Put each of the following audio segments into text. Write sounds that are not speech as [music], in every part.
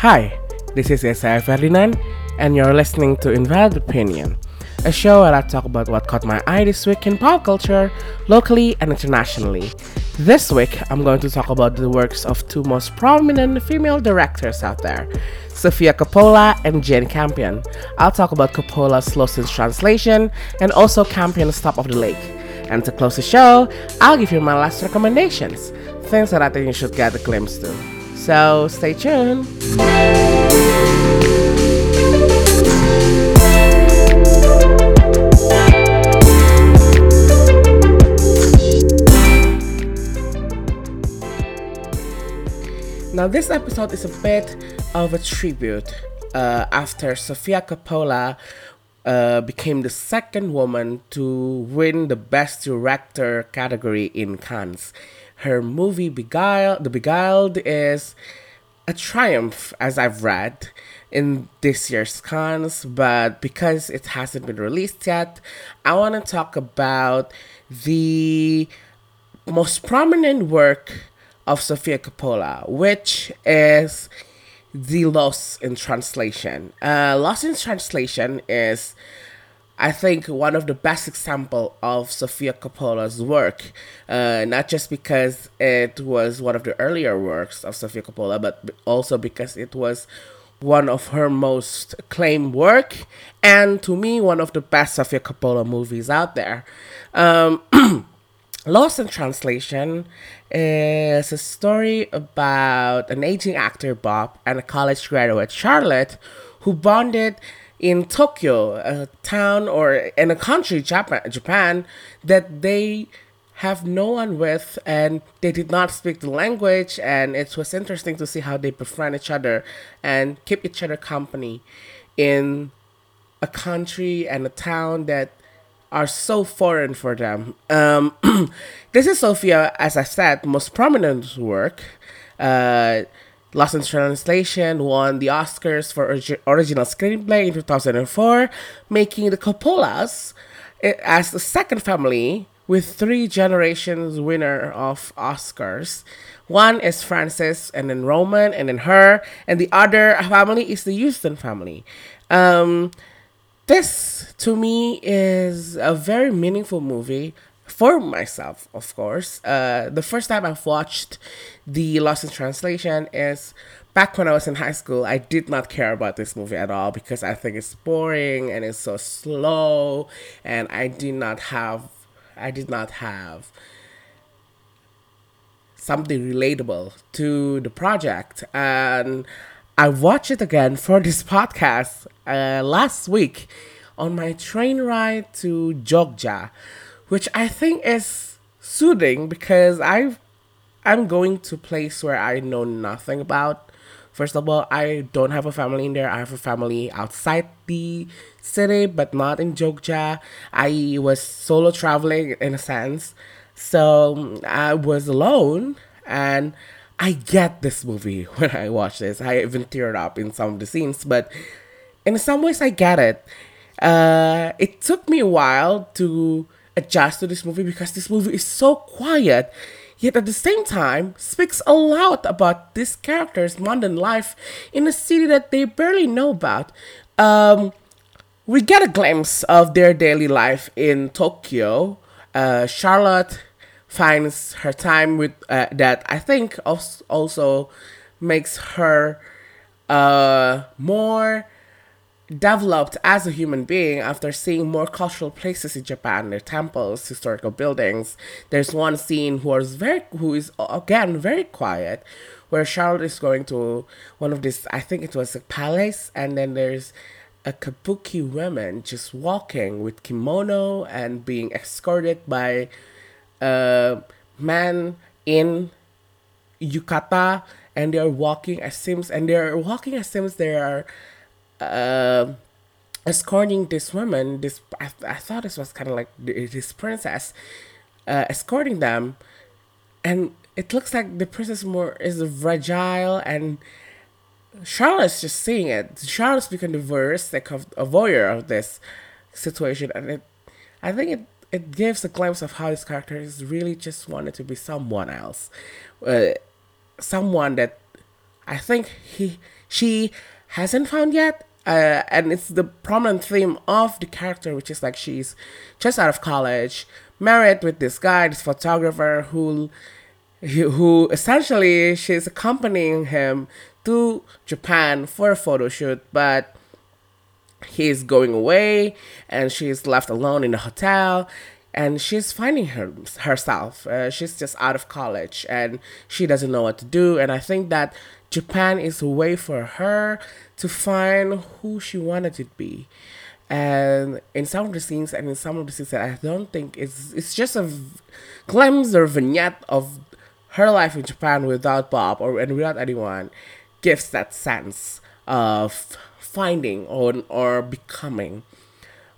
Hi, this is Isaiah Ferdinand, and you're listening to Invalid Opinion, a show where I talk about what caught my eye this week in pop culture, locally and internationally. This week, I'm going to talk about the works of two most prominent female directors out there, Sofia Coppola and Jane Campion. I'll talk about Coppola's Lost in Translation and also Campion's Top of the Lake. And to close the show, I'll give you my last recommendations, things that I think you should get a glimpse to. So stay tuned. Now, this episode is a bit of a tribute uh, after Sofia Coppola uh, became the second woman to win the Best Director category in Cannes. Her movie Beguiled, The Beguiled is a triumph, as I've read, in this year's Cannes, but because it hasn't been released yet, I want to talk about the most prominent work of Sofia Coppola, which is the Lost in Translation. Uh, Lost in Translation is, I think, one of the best example of Sofia Coppola's work. Uh, not just because it was one of the earlier works of Sofia Coppola, but also because it was one of her most acclaimed work, and to me, one of the best Sofia Coppola movies out there. Um, [clears throat] Lost in Translation is a story about an aging actor, Bob, and a college graduate, Charlotte, who bonded in Tokyo, a town or in a country, Japan, Japan that they have no one with and they did not speak the language and it was interesting to see how they befriend each other and keep each other company in a country and a town that are so foreign for them. Um, [clears throat] this is Sofia, as I said, most prominent work. Uh, Lost in Translation won the Oscars for origi- original screenplay in 2004, making the Coppolas eh, as the second family with three generations winner of Oscars. One is Francis, and then Roman, and then her, and the other family is the Huston family. Um, this to me is a very meaningful movie for myself, of course. Uh, the first time I've watched the Lost in Translation is back when I was in high school. I did not care about this movie at all because I think it's boring and it's so slow, and I did not have, I did not have something relatable to the project, and I watched it again for this [laughs] podcast uh, last week on my train ride to Jogja, which I think is soothing because I I'm going to a place where I know nothing about. First of all, I don't have a family in there. I have a family outside the city, but not in Jogja. I was solo traveling in a sense. So I was alone and I get this movie [laughs] when I watch this. I even teared up in some of the scenes, but in some ways I get it. Uh, it took me a while to adjust to this movie because this movie is so quiet, yet at the same time speaks a lot about this character's modern life in a city that they barely know about. Um, we get a glimpse of their daily life in Tokyo. Uh, Charlotte finds her time with uh, that I think also makes her uh, more developed as a human being after seeing more cultural places in Japan, their temples, historical buildings. There's one scene who is very who is again very quiet, where Charlotte is going to one of these I think it was a palace, and then there's a kabuki woman just walking with kimono and being escorted by a man in yukata and they're walking as sims and they're walking as sims they are uh, escorting this woman. This I, I thought this was kind of like this princess uh, escorting them, and it looks like the princess more is fragile and. Charlotte's just seeing it. Charlotte's become the voyeur, like a voyeur of this situation, and it, I think it it gives a glimpse of how this character is really just wanted to be someone else, uh, someone that I think he she hasn't found yet. Uh, and it's the prominent theme of the character, which is like she's just out of college, married with this guy, this photographer who, who essentially she's accompanying him to Japan for a photo shoot, but he's going away and she's left alone in a hotel and she's finding her herself. Uh, she's just out of college and she doesn't know what to do. And I think that Japan is a way for her to find who she wanted to be. And in some of the scenes, and in some of the scenes that I don't think it's it's just a glimpse or vignette of her life in Japan without Bob or and without anyone, gives that sense of finding or or becoming,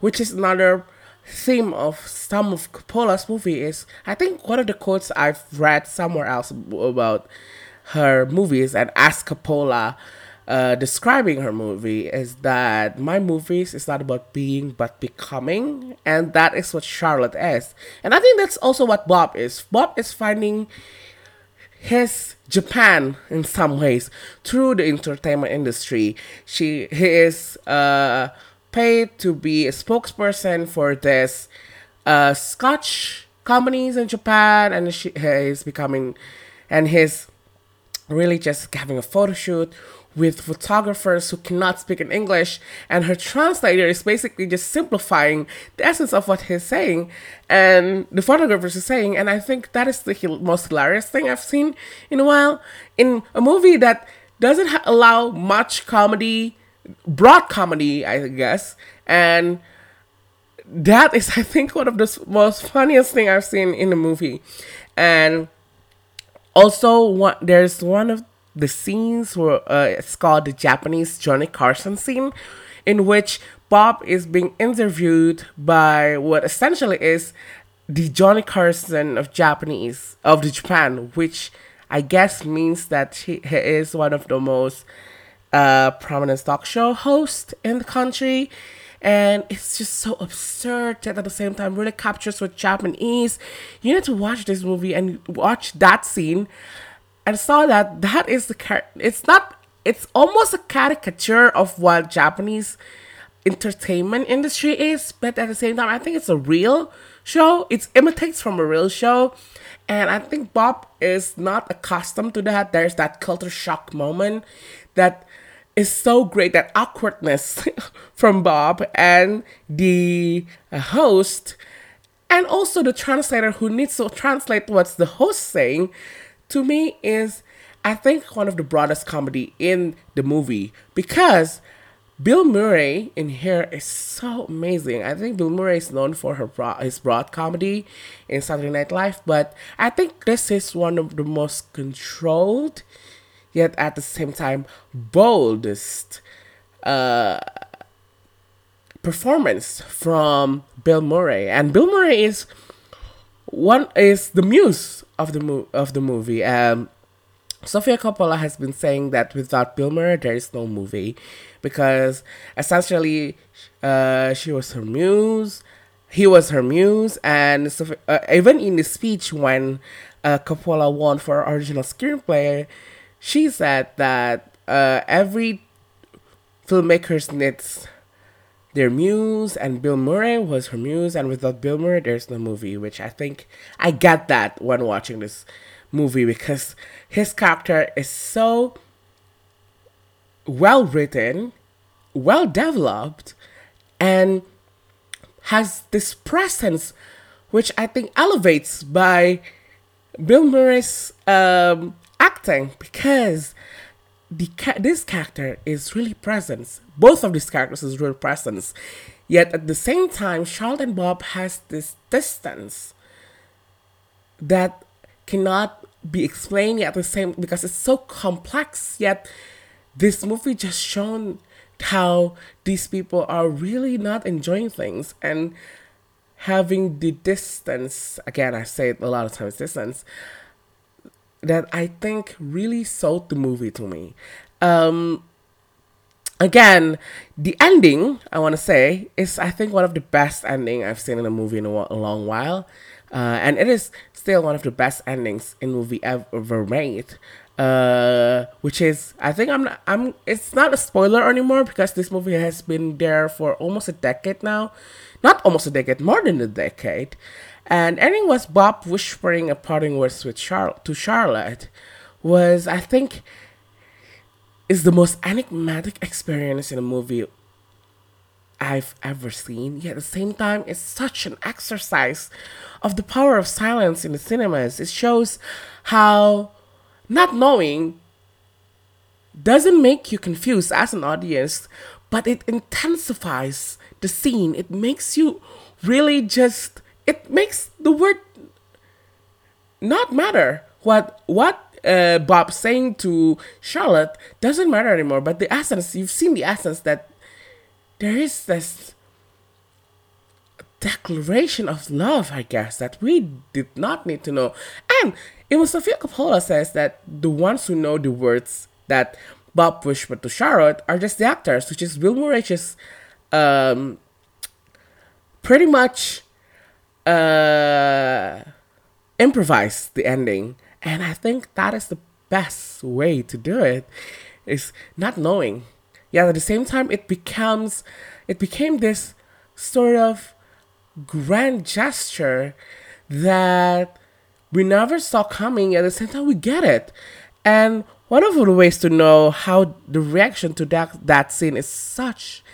which is another theme of some of Coppola's movie is I think one of the quotes I've read somewhere else about her movies and ask Coppola uh, describing her movie is that my movies is not about being but becoming. And that is what Charlotte is. And I think that's also what Bob is. Bob is finding his Japan in some ways through the entertainment industry. She he is uh paid to be a spokesperson for this uh, Scotch companies in Japan, and she, is becoming, and he's really just having a photo shoot with photographers who cannot speak in English, and her translator is basically just simplifying the essence of what he's saying, and the photographers are saying, and I think that is the most hilarious thing I've seen in a while. In a movie that doesn't ha- allow much comedy broad comedy, I guess, and that is, I think, one of the most funniest thing I've seen in a movie, and also one there's one of the scenes were uh, it's called the Japanese Johnny Carson scene, in which Bob is being interviewed by what essentially is the Johnny Carson of Japanese of the Japan, which I guess means that he, he is one of the most a prominent talk show host in the country. And it's just so absurd that at the same time really captures what Japanese. You need to watch this movie and watch that scene and saw that that is the car. It's not. It's almost a caricature of what Japanese entertainment industry is, but at the same time, I think it's a real show. It imitates from a real show. And I think Bob is not accustomed to that. There's that culture shock moment that is so great that awkwardness [laughs] from Bob and the host, and also the translator who needs to translate what's the host saying, to me is, I think, one of the broadest comedy in the movie because Bill Murray in here is so amazing. I think Bill Murray is known for her broad, his broad comedy in Saturday Night Live, but I think this is one of the most controlled yet at the same time boldest uh, performance from Bill Murray. And Bill Murray is one is the muse of the mo- of the movie. Um, Sofia Coppola has been saying that without Bill Murray, there is no movie, because essentially, uh, she was her muse, he was her muse, and uh, even in the speech when uh, Coppola won for original screenplay, she said that uh, every filmmakers needs their muse, and Bill Murray was her muse, and without Bill Murray, there's no movie. Which I think I get that when watching this movie because his character is so well written, well developed, and has this presence which I think elevates by Bill Murray's um, acting because the this character is really present. Both of these characters is real presence. Yet at the same time, Charlotte and Bob has this distance that cannot be explained yet the same because it's so complex. Yet this movie just shown how these people are really not enjoying things and having the distance. Again, I say it a lot of times, distance that I think really sold the movie to me. Um, again, the ending I want to say is I think one of the best ending I've seen in a movie in a, a long while. uh, and it is still one of the best endings in movie ever made. Uh, which is I think I'm not, I'm it's not a spoiler anymore because this movie has been there for almost a decade now, not almost a decade, more than a decade, and ending was Bob whispering a parting words with Char- to Charlotte was I think is the most enigmatic experience in a movie I've ever seen. Yet at the same time, it's such an exercise of the power of silence in the cinemas. It shows how not knowing doesn't make you confused as an audience, but it intensifies the scene. It makes you really just it makes the word not matter. What what uh, Bob saying to Charlotte doesn't matter anymore. But the essence, you've seen the essence that there is this declaration of love, I guess, that we did not need to know. And even Sofia Coppola says that the ones who know the words that Bob whispered to Charlotte are just the actors, which is Bill Murray just um, pretty much uh, improvised the ending. And I think that is the best way to do it is not knowing. Yet at the same time it becomes it became this sort of grand gesture that we never saw coming at the same time we get it. And one of the ways to know how the reaction to that that scene is such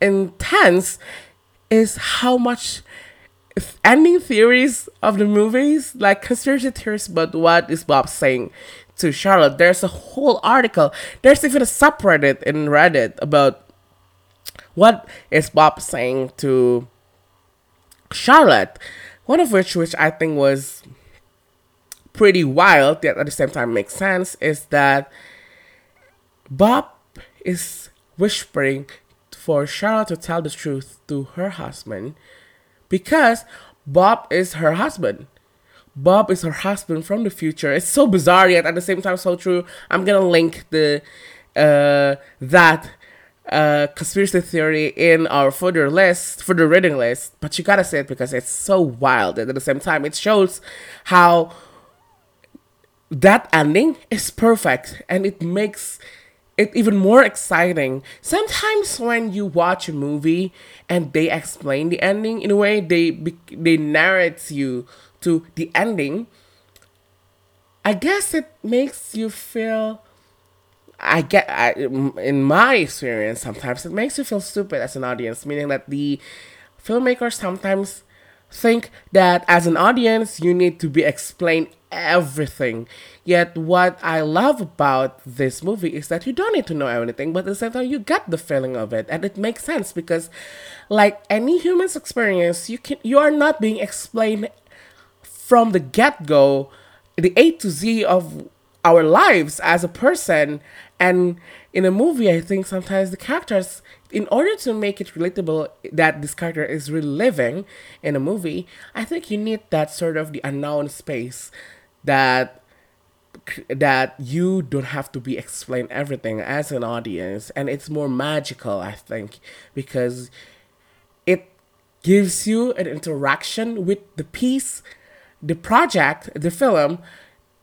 intense is how much ending theories of the movies like conspiracy theories about what is bob saying to Charlotte. There's a whole article. There's even a subreddit in Reddit about what is Bob saying to Charlotte. One of which, which I think was pretty wild, yet at the same time makes sense, is that Bob is whispering for Charlotte to tell the truth to her husband because Bob is her husband. Bob is her husband from the future. It's so bizarre yet at the same time so true. I'm gonna link the uh, that uh, conspiracy theory in our further list, further reading list. But you gotta say it because it's so wild. And at the same time, it shows how that ending is perfect and it makes it even more exciting. Sometimes when you watch a movie and they explain the ending in a way, they they narrate you to the ending, I guess it makes you feel. I get I, in my experience sometimes it makes you feel stupid as an audience, meaning that the filmmakers sometimes think that as an audience you need to be explained everything. Yet what I love about this movie is that you don't need to know anything, but at the same time you get the feeling of it, and it makes sense because, like any human's experience, you can you are not being explained from the get go, the A to Z of our lives as a person. And in a movie, I think sometimes the characters, in order to make it relatable that this character is really living in a movie, I think you need that sort of the unknown space that that you don't have to be explained everything as an audience and it's more magical i think because it gives you an interaction with the piece the project, the film,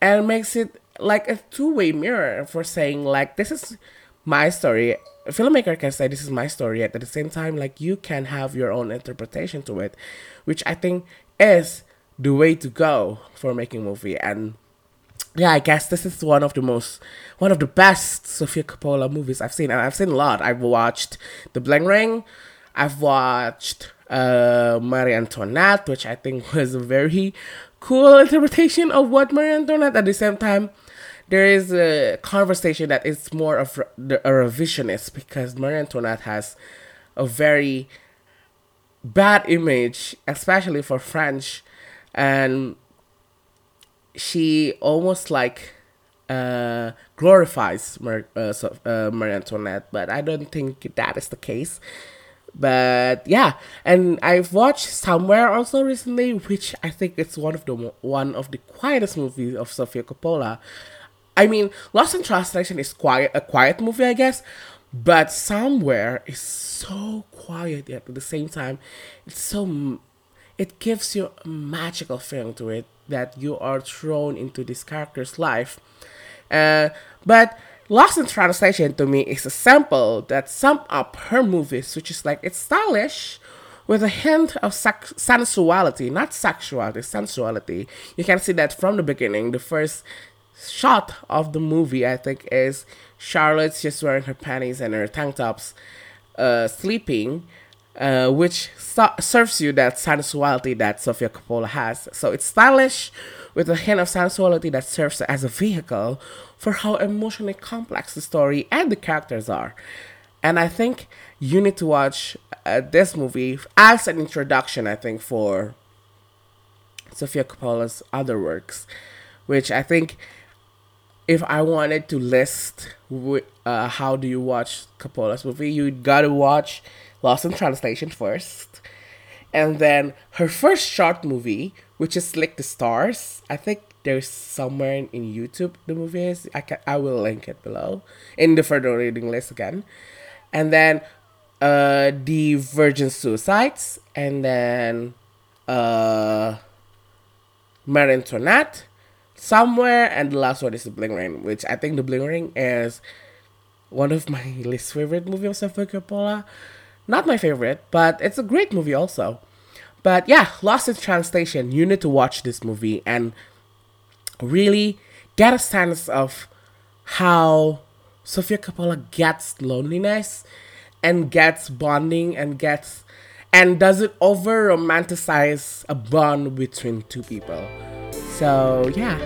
and makes it like a two-way mirror for saying like this is my story. A filmmaker can say this is my story, yet at the same time, like you can have your own interpretation to it, which I think is the way to go for making movie. And yeah, I guess this is one of the most, one of the best Sofia Coppola movies I've seen, and I've seen a lot. I've watched The Bling Ring, I've watched uh, Marie Antoinette, which I think [laughs] was a very cool interpretation of what Marie Antoinette. At the same time, there is a conversation that is more of a revisionist because Marie Antoinette has a very bad image, especially for French, and she almost like uh, glorifies Mar- uh, so, uh, Marie Antoinette, but I don't think that is the case. But yeah, and I've watched somewhere also recently, which I think it's one of the one of the quietest movies of Sofia Coppola. I mean, Lost in Translation is quiet, a quiet movie, I guess, but somewhere is so quiet yet at the same time, it's so it gives you a magical feeling to it that you are thrown into this character's life. Uh, but Lost in Translation to me is a sample that sum up her movies, which is like it's stylish with a hint of sensuality, not sexuality, sensuality. You can see that from the beginning. The first shot of the movie, I think, is Charlotte's just wearing her panties and her tank tops, uh, sleeping, uh, which so- serves you that sensuality that Sofia Coppola has. So it's stylish with a hint of sensuality that serves as a vehicle for how emotionally complex the story and the characters are. And I think you need to watch uh, this movie as an introduction, I think, for Sofia Coppola's other works, which I think if I wanted to list uh, how do you watch Coppola's movie, you gotta watch Lost in Translation first. And then her first short movie, which is Lick the Stars. I think there's somewhere in, in YouTube the movie is. I can I will link it below in the further reading list again. And then uh the Virgin Suicides and then uh Marie Antoinette somewhere and the last one is the Bling Ring, which I think the Bling Ring is one of my [laughs] least favorite movies of Sofia Coppola. Not my favorite, but it's a great movie also. But yeah, Lost in Translation, you need to watch this movie and really get a sense of how Sofia Coppola gets loneliness and gets bonding and gets and does it over romanticize a bond between two people. So yeah.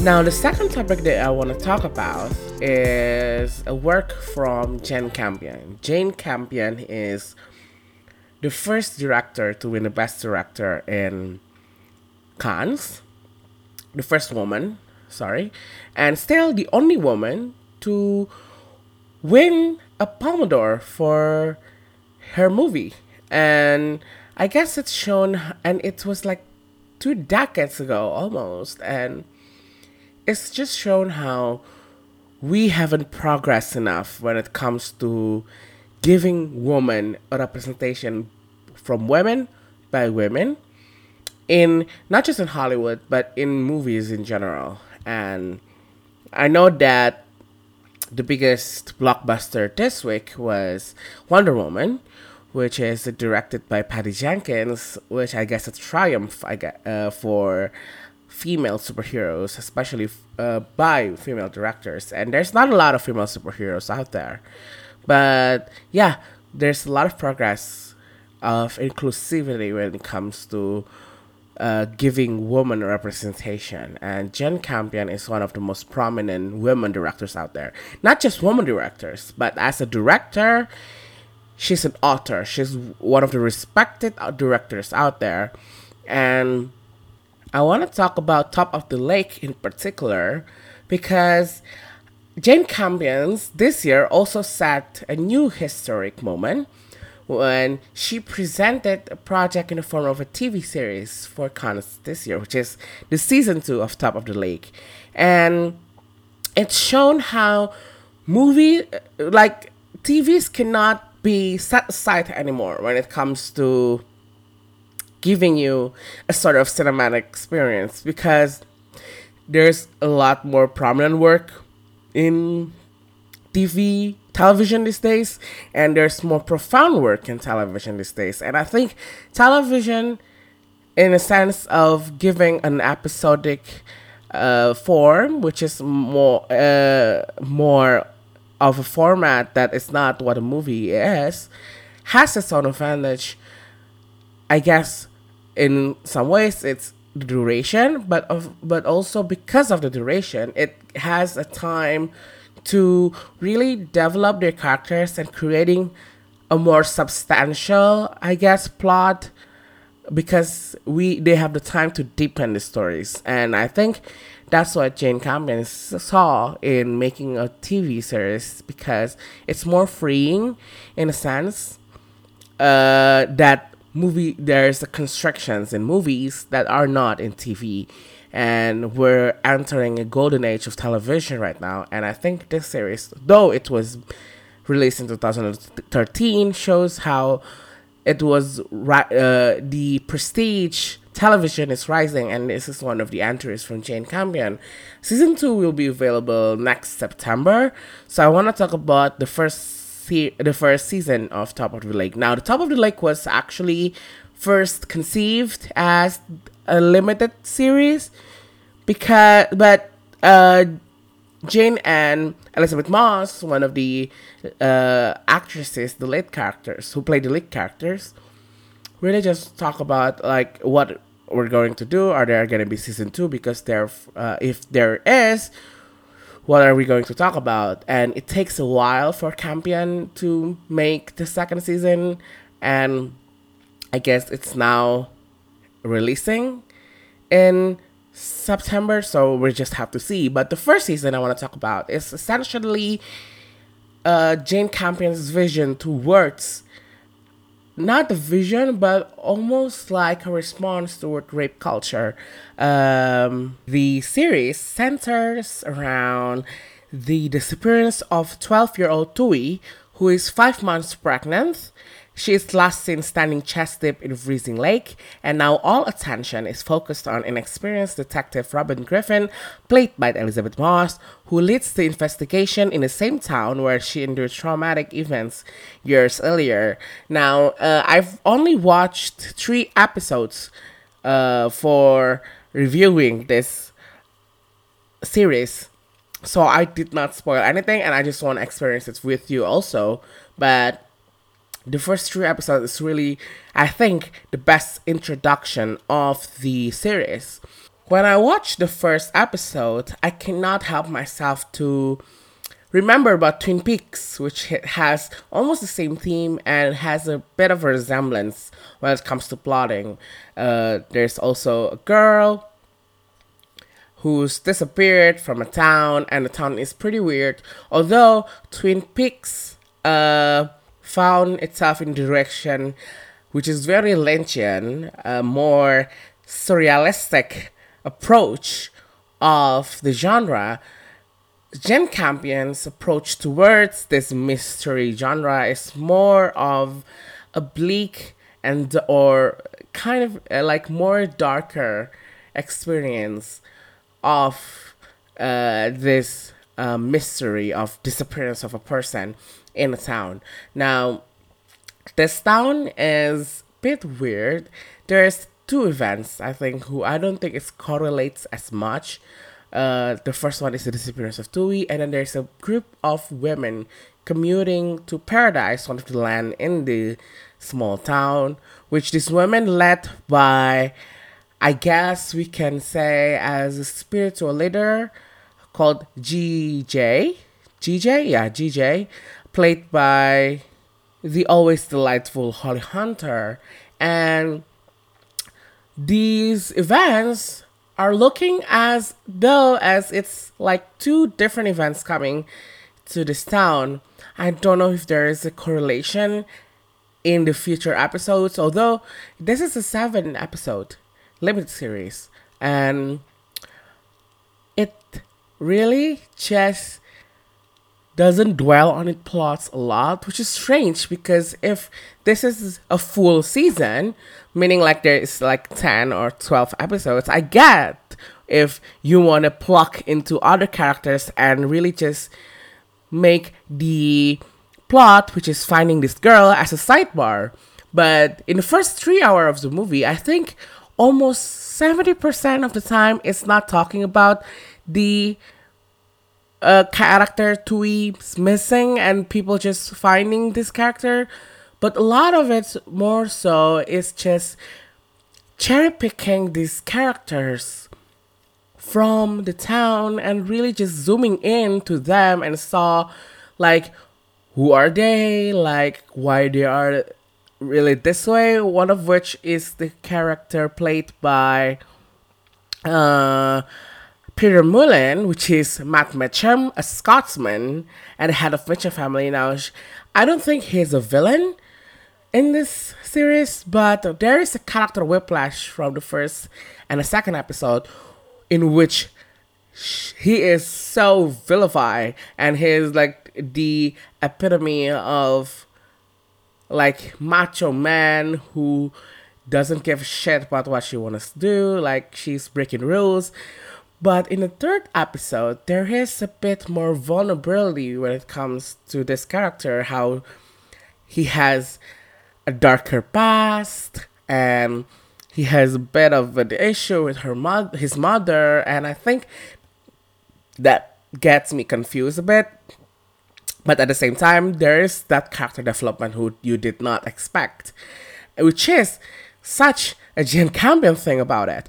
Now, the second topic that I want to talk about is a work from Jane Campion. Jane Campion is the first director to win the Best Director in Cannes, the first woman, sorry, and still the only woman to win a Palme d'Or for her movie. And I guess it's shown, and it was like two decades ago almost, and it's just shown how we haven't progressed enough when it comes to giving women a representation from women by women in not just in Hollywood but in movies in general. And I know that the biggest blockbuster this week was Wonder Woman, which is directed by Patty Jenkins, which I guess is a triumph I get, uh, for female superheroes, especially uh, by female directors. And there's not a lot of female superheroes out there. But yeah, there's a lot of progress of inclusivity when it comes to uh, giving women representation. And Jane Campion is one of the most prominent women directors out there. Not just women directors, but as a director, she's an author. She's one of the respected directors out there. And I want to talk about Top of the Lake in particular because Jane Campion's this year also set a new historic moment when she presented a project in the form of a TV series for Cannes this year, which is the season two of Top of the Lake. And it's shown how movie uh, like TVs cannot be set aside anymore when it comes to giving you a sort of cinematic experience because there's a lot more prominent work in TV, television these days, and there's more profound work in television these days. And I think television, in a sense of giving an episodic uh, form, which is more uh, more of a format that is not what a movie is, has its own advantage. I guess in some ways it's the duration, but of but also because of the duration, it has a time to really develop their characters and creating a more substantial, I guess, plot because we they have the time to deepen the stories, and I think that's what Jane Campion saw in making a TV series because it's more freeing in a sense uh, that movie there's the constructions in movies that are not in TV and we're entering a golden age of television right now and I think this series though it was released in 2013 shows how it was uh, the prestige television is rising and this is one of the entries from Jane Campion. Season 2 will be available next September. So I want to talk about the first se- the first season of Top of the Lake. Now, the Top of the Lake was actually first conceived as a limited series because but uh, Jane and Elisabeth Moss, one of the uh, actresses, the lead characters who play the lead characters, really just talk about like what we're going to do. Are there going to be season two? Because there, uh, if there is, what are we going to talk about? And it takes a while for Campion to make the second season, and I guess it's now releasing in September, so we just have to see. But the first season I want to talk about is essentially uh, Jane Campion's vision towards not the vision, but almost like a response toward rape culture. Um, the series centers around the disappearance of 12 year old Tui, who is five months pregnant she is last seen standing chest deep in freezing lake, and now all attention is focused on inexperienced detective Robin Griffin, played by Elisabeth Moss, who leads the investigation in the same town where she endured traumatic events years earlier. Now, uh, I've only watched three episodes uh, for reviewing this series, so I did not spoil anything, and I just want to experience it with you also. But the first three episodes is really, I think, the best introduction of the series. When I watched the first episode, I cannot help myself to remember about Twin Peaks, which has almost the same theme and has a bit of a resemblance when it comes to plotting. Uh, there's also a girl who's disappeared from a town, and the town is pretty weird. Although Twin Peaks, uh, found itself in direction which is very Lynchian, a more surrealistic approach of the genre. Jane Campion's approach towards this mystery genre is more of a bleak and or kind of uh, like more darker experience of uh, this uh, mystery of disappearance of a person in a town. Now, this town is a bit weird. There's two events I think who I don't think it correlates as much. Uh, the first one is the disappearance of Tui, and then there's a group of women commuting to Paradise, one of the land in the small town, which these women led by, I guess we can say, as a spiritual leader called GJ. GJ? Yeah, GJ played by the always delightful Holly Hunter. And these events are looking as though as it's like two different events coming to this town. I don't know if there is a correlation in the future episodes, although this is a seven episode limited series and it really just doesn't dwell on its plots a lot, which is strange because if this is a full season, meaning like there is like 10 or 12 episodes, I get if you want to pluck into other characters and really just make the plot, which is finding this girl, as a sidebar. But in the first three hours of the movie, I think almost 70% of the time it's not talking about the a character Tui's missing and people just finding this character. But a lot of it more so is just cherry picking these characters from the town and really just zooming in to them and saw like who are they like why they are really this way one of which is the character played by uh Peter Mullan, which is Matt Mitcham, a Scotsman and head of Mitcham family. Now, I don't think he's a villain in this series, but there is a character whiplash from the first and the second episode in which he is so vilified and he's like the epitome of like macho man who doesn't give a shit about what she wants to do like she's breaking rules but in the third episode there is a bit more vulnerability when it comes to this character how he has a darker past and he has a bit of an issue with her mother, his mother, and I think that gets me confused a bit. But at the same time, there is that character development who you did not expect, which is such a Jane Campion thing about it.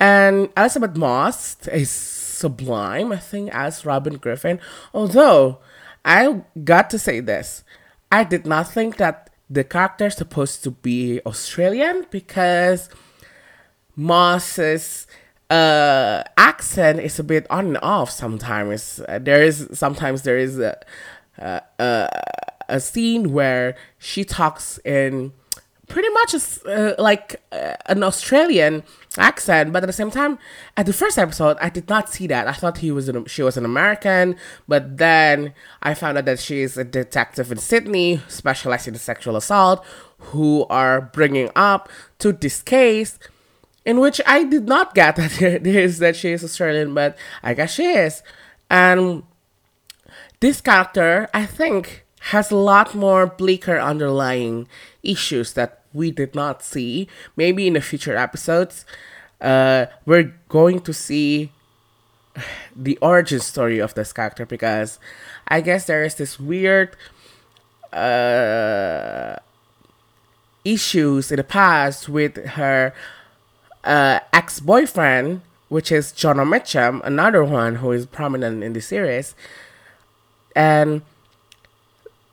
And Elisabeth Moss is sublime, I think, as Robin Griffin. Although, I got to say this, I did not think that the character is supposed to be Australian because Moss's uh, accent is a bit on and off sometimes. There is sometimes there is a, a scene where she talks in pretty much uh, like uh, an Australian accent, but at the same time, at the first episode, I did not see that. I thought he was an, she was an American, but then I found out that she is a detective in Sydney, specializing in sexual assault, who are bringing up to this case in which I did not get [laughs] that that she is Australian, but I guess she is. And this character, I think, has a lot more bleaker underlying issues that we did not see. Maybe in the future episodes, uh, we're going to see [sighs] the origin story of this character because I guess there is this weird uh, issues in the past with her uh, ex boyfriend, which is John Mitcham, another one who is prominent in the series. And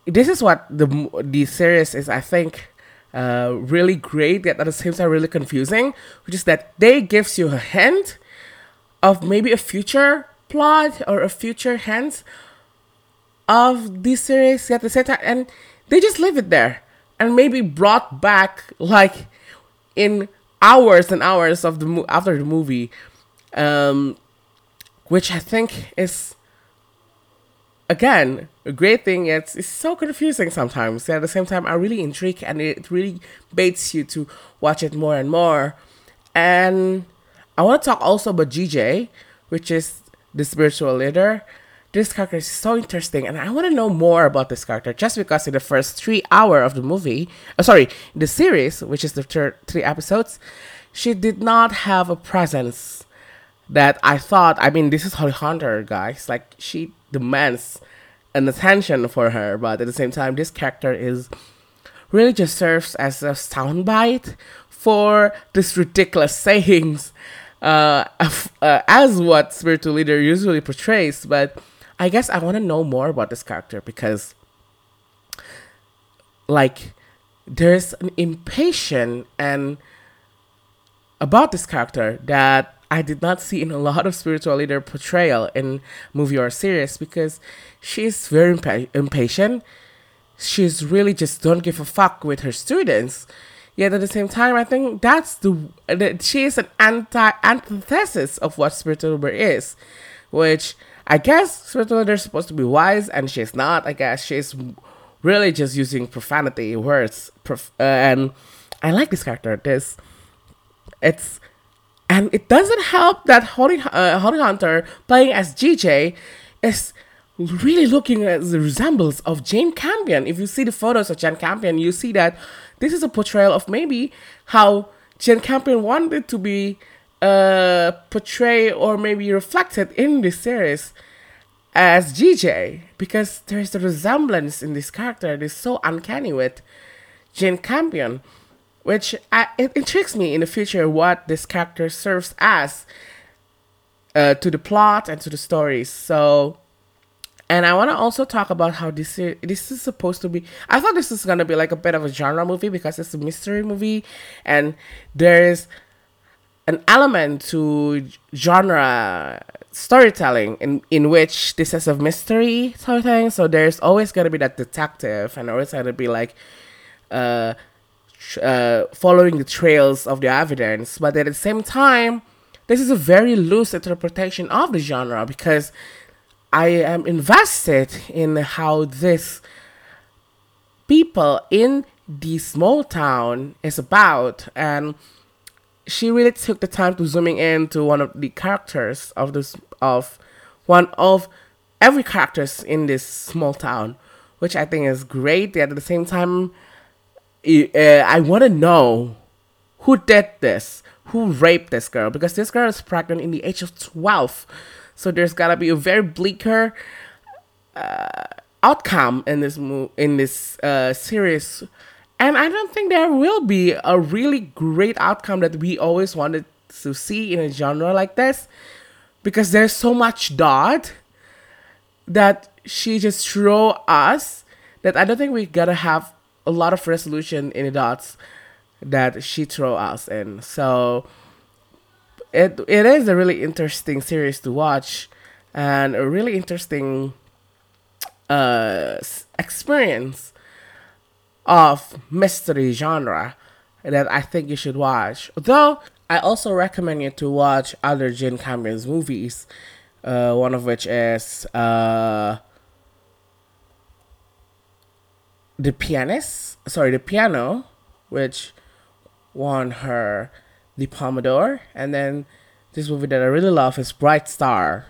this is what the the series is, I think, uh, really great, yet at the same time really confusing, which is that they gives you a hint of maybe a future plot or a future hint of this series at the same time, and they just leave it there and maybe brought back like in hours and hours of the mo- after the movie, um, which I think is again a great thing. It's it's so confusing sometimes. At the same time, I really intrigued and it really baits you to watch it more and more. And I want to talk also about GJ, which is the spiritual leader this character is so interesting and i want to know more about this character just because in the first three hour of the movie uh, sorry the series which is the third three episodes she did not have a presence that i thought i mean this is holly hunter guys like she demands an attention for her but at the same time this character is really just serves as a soundbite for these ridiculous [laughs] sayings uh, uh, as what spiritual leader usually portrays but I guess I want to know more about this character because, like, there's an impatience and about this character that I did not see in a lot of spiritual leader portrayal in movie or series because she's very impa- impatient. She's really just don't give a fuck with her students. Yet at the same time, I think that's the that she is an anti antithesis of what spiritual leader is, which I guess spiritual leader is supposed to be wise, and she's not. I guess she's really just using profanity words, prof- uh, and I like this character. This, it's, and it doesn't help that Holly, uh, Holly Hunter playing as GJ is really looking at the resemblance of Jane Campion. If you see the photos of Jane Campion, you see that this is a portrayal of maybe how Jane Campion wanted to be uh, portrayed or maybe reflected in this series as GJ because there's a resemblance in this character that is so uncanny with Jane Campion, which I, it intrigues me in the future what this character serves as uh, to the plot and to the stories. So, and I want to also talk about how this is, this is supposed to be. I thought this is gonna be like a bit of a genre movie because it's a mystery movie, and there's an element to genre storytelling in, in which this is a mystery storytelling. So there's always to be that detective and always to be like uh, uh, following the trails of the evidence, but at the same time, this is a very loose interpretation of the genre because I am invested in how this people in the small town is about and she really took the time to zooming in to one of the characters of this of one of every characters in this small town which i think is great yet at the same time uh, i want to know who did this who raped this girl because this girl is pregnant in the age of 12 so there's gotta be a very bleaker uh, outcome in this mo- in this uh, series. And I don't think there will be a really great outcome that we always wanted to see in a genre like this because there's so much dot that she just throw us that I don't think we gotta have a lot of resolution in the dots that she throw us in. So it it is a really interesting series to watch and a really interesting uh experience of mystery genre that I think you should watch. Though I also recommend you to watch other Jane Campion's movies. Uh, one of which is uh, The Pianist. Sorry, The Piano, which won her the Palme d'Or. And then this movie that I really love is Bright Star,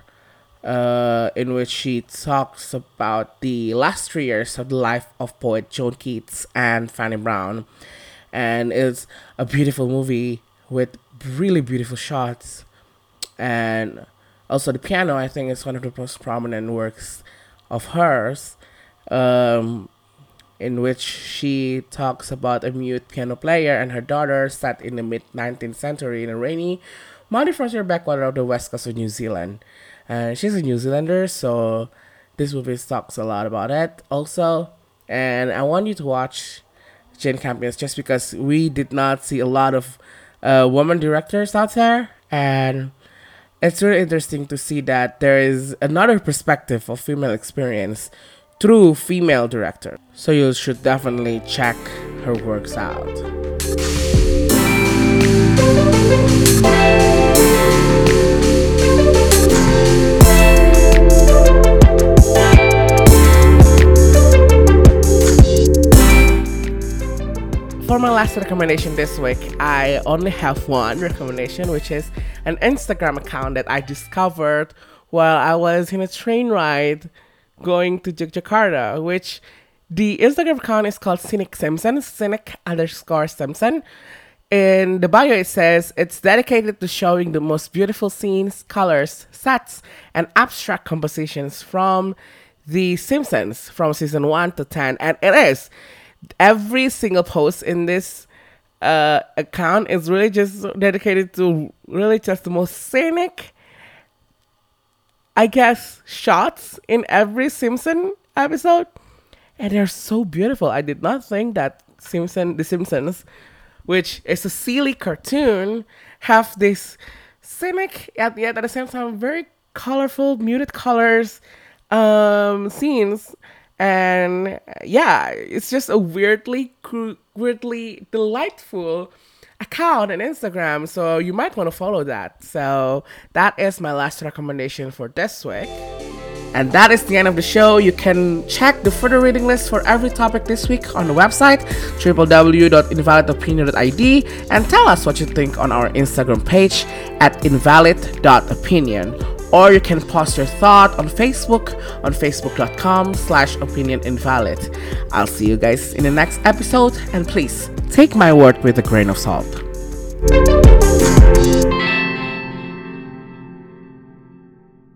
uh, in which she talks about the last three years of the life of poet John Keats and Fanny Brawne. And it's a beautiful movie with really beautiful shots. And also, the piano, I think, is one of the most prominent works of hers, um, in which she talks about a mute piano player and her daughter set in the mid 19th century in a rainy, muddy frontier backwater of the west coast of New Zealand and she's a New Zealander, so this movie talks a lot about it also. And I want you to watch Jane Campions just because we did not see a lot of uh, women directors out there, and it's really interesting to see that there is another perspective of female experience through female director. So you should definitely check her works out. for my last recommendation this week, I only have one recommendation, which is an Instagram account that I discovered while I was in a train ride going to Jakarta, which the Instagram account is called Scenic Simpson, Scenic underscore Simpson. In the bio, it says it's dedicated to showing the most beautiful scenes, colors, sets, and abstract compositions from The Simpsons from season 1 to 10. And it is every single post in this uh, account is really just dedicated to really just the most scenic, I guess, shots in every Simpson episode. And they're so beautiful. I did not think that Simpson, The Simpsons, which is a silly cartoon, have this scenic at yet at the same time very colorful, muted colors um, scenes and yeah, it's just a weirdly, weirdly delightful account on Instagram. So you might want to follow that. So that is my last recommendation for this week. And that is the end of the show. You can check the further reading list for every topic this week on the website www.invalidopinion.id and tell us what you think on our Instagram page at invalid.opinion or you can post your thought on Facebook on facebook.com slash opinion invalid. I'll see you guys in the next episode and please take my word with a grain of salt.